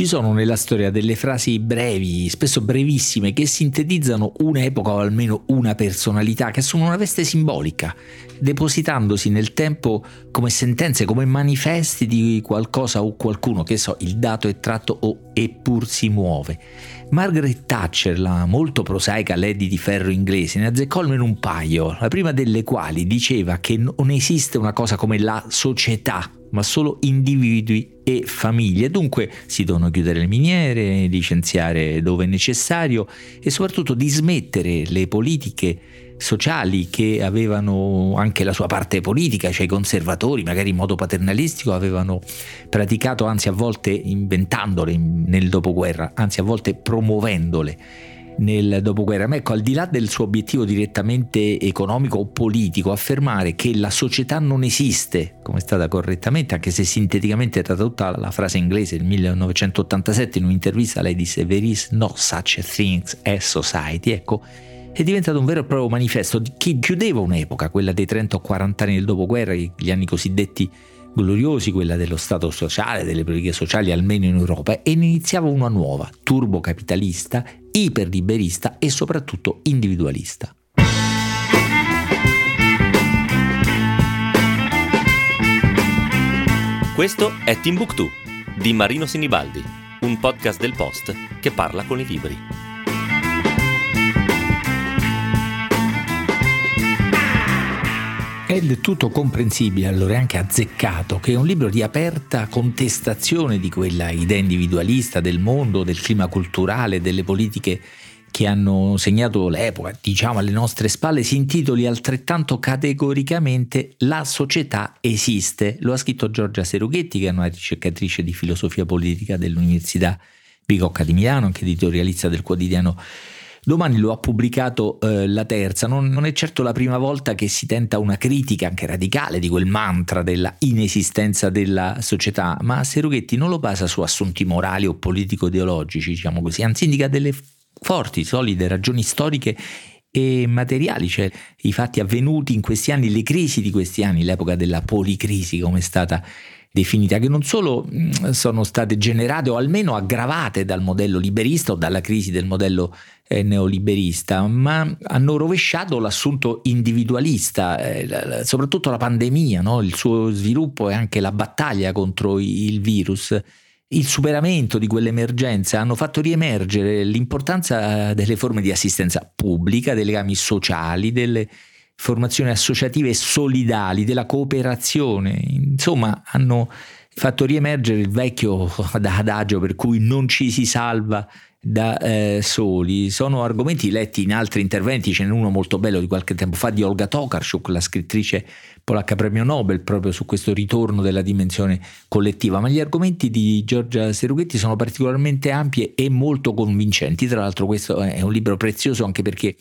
Ci sono nella storia delle frasi brevi, spesso brevissime, che sintetizzano un'epoca o almeno una personalità, che assumono una veste simbolica, depositandosi nel tempo come sentenze, come manifesti di qualcosa o qualcuno, che so, il dato è tratto o eppur si muove. Margaret Thatcher, la molto prosaica Lady di ferro inglese, ne azzeccò almeno un paio, la prima delle quali diceva che non esiste una cosa come la società ma solo individui e famiglie. Dunque si devono chiudere le miniere, licenziare dove è necessario e soprattutto dismettere le politiche sociali che avevano anche la sua parte politica, cioè i conservatori, magari in modo paternalistico, avevano praticato, anzi a volte inventandole nel dopoguerra, anzi a volte promuovendole nel dopoguerra. Ma ecco, al di là del suo obiettivo direttamente economico o politico, affermare che la società non esiste, come è stata correttamente, anche se sinteticamente è tradotta la frase inglese del 1987 in un'intervista, lei disse There is no such a thing as society. Ecco, è diventato un vero e proprio manifesto che chiudeva un'epoca, quella dei 30 o 40 anni del dopoguerra, gli anni cosiddetti gloriosi, quella dello Stato sociale, delle politiche sociali almeno in Europa, e ne iniziava una nuova, turbocapitalista, iperliberista e soprattutto individualista. Questo è Timbuktu di Marino Sinibaldi, un podcast del Post che parla con i libri. È del tutto comprensibile, allora è anche azzeccato, che un libro di aperta contestazione di quella idea individualista del mondo, del clima culturale, delle politiche che hanno segnato l'epoca, diciamo alle nostre spalle, si intitoli altrettanto categoricamente La società esiste. Lo ha scritto Giorgia Serughetti, che è una ricercatrice di filosofia politica dell'Università Bicocca di Milano, anche editorialista del quotidiano Domani lo ha pubblicato eh, la terza, non, non, è certo la prima volta che si tenta una critica anche radicale di quel mantra della inesistenza della società, ma Serughetti non lo basa su assunti morali o politico-ideologici, diciamo così, anzi indica delle forti, solide ragioni storiche e materiali, cioè i fatti avvenuti in questi anni, le crisi di questi anni, l'epoca della policrisi come è stata definita, che non solo sono state generate o almeno aggravate dal modello liberista o dalla crisi del modello eh, neoliberista, ma hanno rovesciato l'assunto individualista, eh, soprattutto la pandemia, no? il suo sviluppo e anche la battaglia contro il virus. Il superamento di quell'emergenza hanno fatto riemergere l'importanza delle forme di assistenza pubblica, dei legami sociali, delle formazioni associative solidali, della cooperazione, insomma hanno fatto riemergere il vecchio adagio per cui non ci si salva da eh, soli. Sono argomenti letti in altri interventi, ce n'è uno molto bello di qualche tempo fa di Olga Tokarczuk, la scrittrice polacca premio Nobel, proprio su questo ritorno della dimensione collettiva, ma gli argomenti di Giorgia Serughetti sono particolarmente ampi e molto convincenti. Tra l'altro questo è un libro prezioso anche perché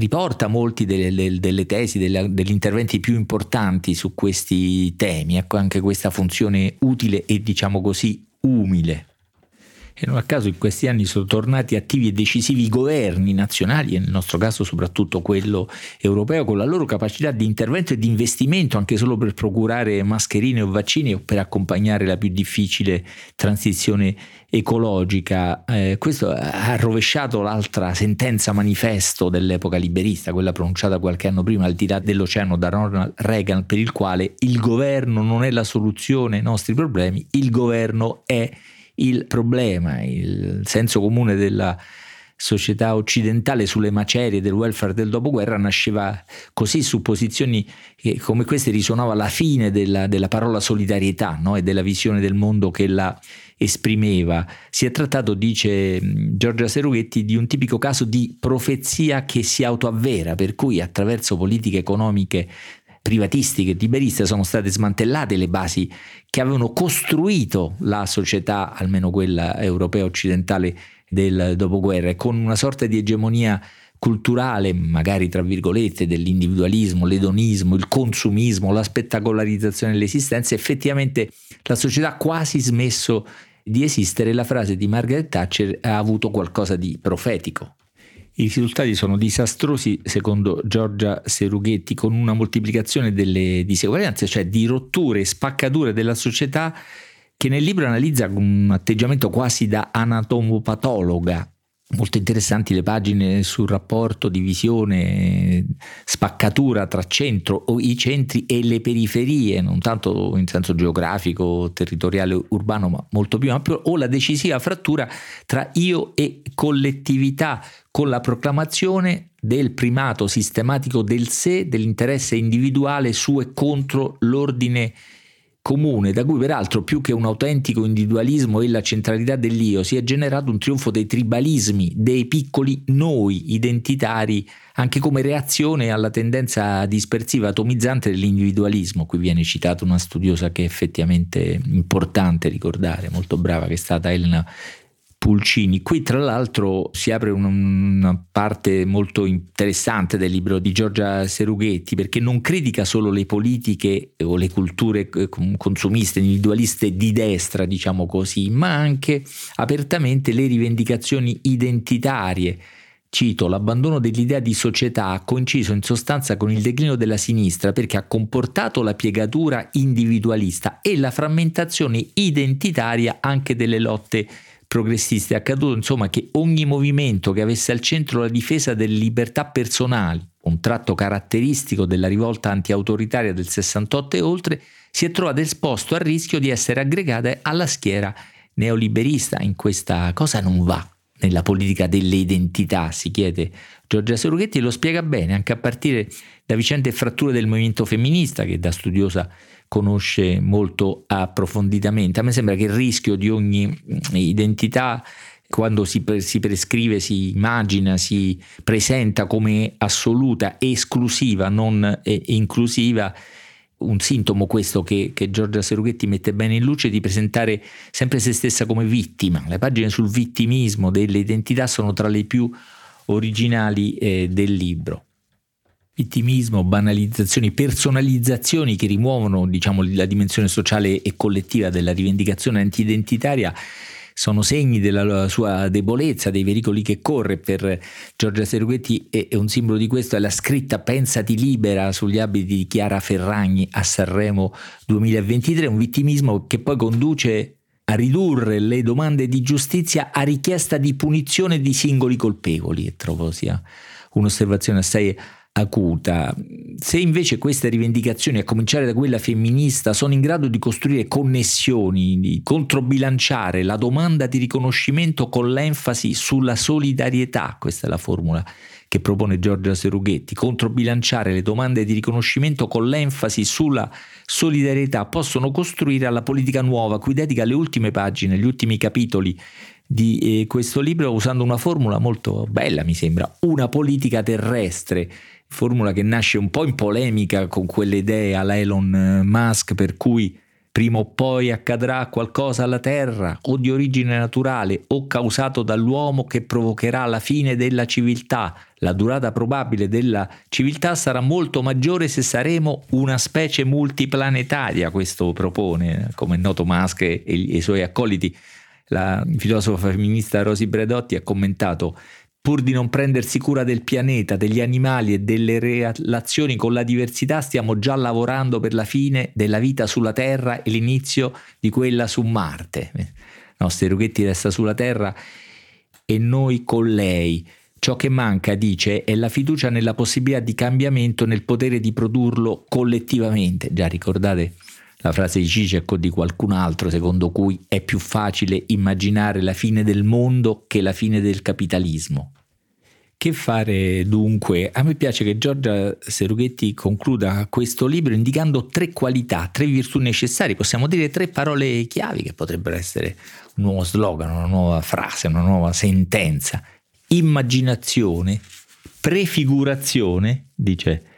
riporta molti delle, delle tesi, delle, degli interventi più importanti su questi temi, ecco anche questa funzione utile e diciamo così umile. E non a caso in questi anni sono tornati attivi e decisivi i governi nazionali, e nel nostro caso soprattutto quello europeo, con la loro capacità di intervento e di investimento anche solo per procurare mascherine o vaccini o per accompagnare la più difficile transizione ecologica. Eh, questo ha rovesciato l'altra sentenza manifesto dell'epoca liberista, quella pronunciata qualche anno prima al di là dell'oceano da Ronald Reagan, per il quale il governo non è la soluzione ai nostri problemi, il governo è il problema, il senso comune della società occidentale sulle macerie del welfare del dopoguerra nasceva così su posizioni che come queste risuonava la fine della, della parola solidarietà no? e della visione del mondo che la esprimeva. Si è trattato, dice Giorgia Serughetti, di un tipico caso di profezia che si autoavvera, per cui attraverso politiche economiche privatistiche liberiste sono state smantellate le basi che avevano costruito la società, almeno quella europea occidentale del dopoguerra, con una sorta di egemonia culturale, magari tra virgolette, dell'individualismo, l'edonismo, il consumismo, la spettacolarizzazione dell'esistenza, effettivamente la società ha quasi smesso di esistere. La frase di Margaret Thatcher ha avuto qualcosa di profetico. I risultati sono disastrosi secondo Giorgia Serughetti con una moltiplicazione delle diseguaglianze, cioè di rotture e spaccature della società che nel libro analizza con un atteggiamento quasi da anatomopatologa Molto interessanti le pagine sul rapporto di visione, spaccatura tra centro o i centri e le periferie, non tanto in senso geografico, territoriale, urbano, ma molto più ampio, o la decisiva frattura tra io e collettività, con la proclamazione del primato sistematico del sé, dell'interesse individuale su e contro l'ordine comune, da cui peraltro più che un autentico individualismo e la centralità dell'io si è generato un trionfo dei tribalismi, dei piccoli noi identitari, anche come reazione alla tendenza dispersiva atomizzante dell'individualismo. Qui viene citata una studiosa che è effettivamente importante ricordare, molto brava, che è stata Elena Pulcini. Qui tra l'altro si apre una parte molto interessante del libro di Giorgia Serughetti perché non critica solo le politiche o le culture eh, consumiste, individualiste di destra, diciamo così, ma anche apertamente le rivendicazioni identitarie. Cito, l'abbandono dell'idea di società ha coinciso in sostanza con il declino della sinistra perché ha comportato la piegatura individualista e la frammentazione identitaria anche delle lotte progressisti è accaduto insomma che ogni movimento che avesse al centro la difesa delle libertà personali, un tratto caratteristico della rivolta antiautoritaria del 68 e oltre, si è trovato esposto al rischio di essere aggregata alla schiera neoliberista. In questa cosa non va nella politica delle identità, si chiede Giorgia Serughetti e lo spiega bene anche a partire da vicende fratture del movimento femminista che da studiosa conosce molto approfonditamente. A me sembra che il rischio di ogni mm, identità quando si, prescrive, si immagina, si presenta come assoluta, esclusiva, non eh, inclusiva, un sintomo questo che, che, Giorgia Serughetti mette bene in luce di presentare sempre se stessa come vittima. Le pagine sul vittimismo delle identità sono tra le più originali eh, del libro vittimismo, banalizzazioni, personalizzazioni che rimuovono diciamo, la dimensione sociale e collettiva della rivendicazione antidentitaria sono segni della sua debolezza, dei veicoli che corre per Giorgia Serughetti e, un simbolo di questo è la scritta Pensati libera sugli abiti di Chiara Ferragni a Sanremo 2023, un vittimismo che poi conduce a ridurre le domande di giustizia a richiesta di punizione di singoli colpevoli e trovo sia un'osservazione assai acuta. Se invece queste rivendicazioni, a cominciare da quella femminista, sono in grado di costruire connessioni, di controbilanciare la domanda di riconoscimento con l'enfasi sulla solidarietà, questa è la formula che propone Giorgia Serughetti, controbilanciare le domande di riconoscimento con l'enfasi sulla solidarietà, possono costruire alla politica nuova, cui dedica le ultime pagine, gli ultimi capitoli di eh, questo libro usando una formula molto bella, mi sembra, una politica terrestre formula che nasce un po' in polemica con quelle idee alla Elon eh, Musk per cui prima o poi accadrà qualcosa alla Terra o di origine naturale o causato dall'uomo che provocherà la fine della civiltà. La durata probabile della civiltà sarà molto maggiore se saremo una specie multiplanetaria, questo propone, come è noto Musk e i suoi accoliti. La filosofa femminista Rosy Bredotti ha commentato Pur di non prendersi cura del pianeta, degli animali e delle relazioni con la diversità, stiamo già lavorando per la fine della vita sulla Terra e l'inizio di quella su Marte. No, Sterughetti resta sulla Terra e noi con lei. Ciò che manca, dice, è la fiducia nella possibilità di cambiamento, nel potere di produrlo collettivamente. Già ricordate la frase di Cicec o di qualcun altro secondo cui è più facile immaginare la fine del mondo che la fine del capitalismo. Che fare dunque? A me piace che Giorgia Serughetti concluda questo libro indicando tre qualità, tre virtù necessarie, possiamo dire tre parole chiavi che potrebbero essere un nuovo slogan, una nuova frase, una nuova sentenza. Immaginazione, prefigurazione, dice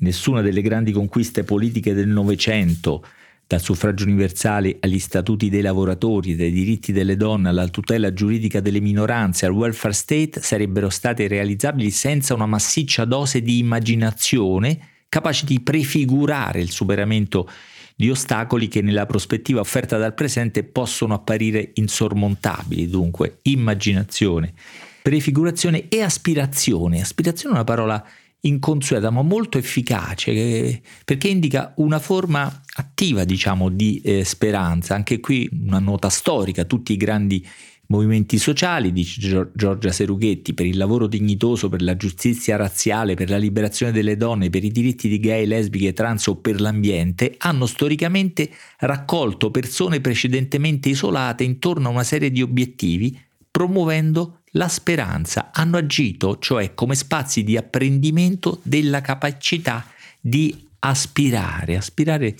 nessuna delle grandi conquiste politiche del Novecento, dal suffragio universale agli statuti dei lavoratori, dai diritti delle donne, alla tutela giuridica delle minoranze, al welfare state, sarebbero state realizzabili senza una massiccia dose di immaginazione capace di prefigurare il superamento di ostacoli che nella prospettiva offerta dal presente possono apparire insormontabili. Dunque, immaginazione, prefigurazione e aspirazione. Aspirazione è una parola inconsueta ma molto efficace perché indica una forma attiva diciamo di eh, speranza. Anche qui una nota storica tutti i grandi movimenti sociali dice Giorgia Serughetti per il lavoro dignitoso per la giustizia razziale per la liberazione delle donne per i diritti di gay lesbiche trans o per l'ambiente hanno storicamente raccolto persone precedentemente isolate intorno a una serie di obiettivi promuovendo la speranza, hanno agito cioè come spazi di apprendimento della capacità di aspirare, aspirare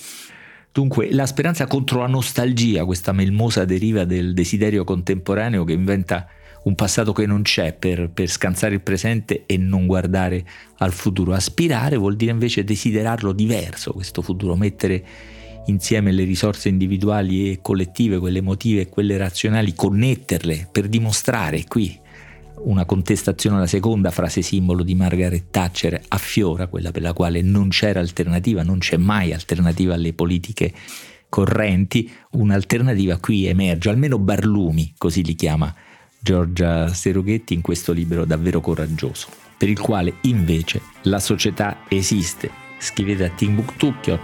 Dunque, la speranza contro la nostalgia, questa melmosa deriva del desiderio contemporaneo che inventa un passato che non c'è per, per, scansare il presente e non guardare al futuro. Aspirare vuol dire invece desiderarlo diverso, questo futuro, mettere insieme le risorse individuali e collettive, quelle emotive e quelle razionali, connetterle per dimostrare qui una contestazione alla seconda frase simbolo di Margaret Thatcher affiora, quella per la quale non c'era alternativa, non c'è mai alternativa alle politiche correnti, un'alternativa qui emerge, almeno Barlumi, così li chiama Giorgia Serughetti in questo libro davvero coraggioso, per il quale invece la società esiste. Scrivete a timbuktu.it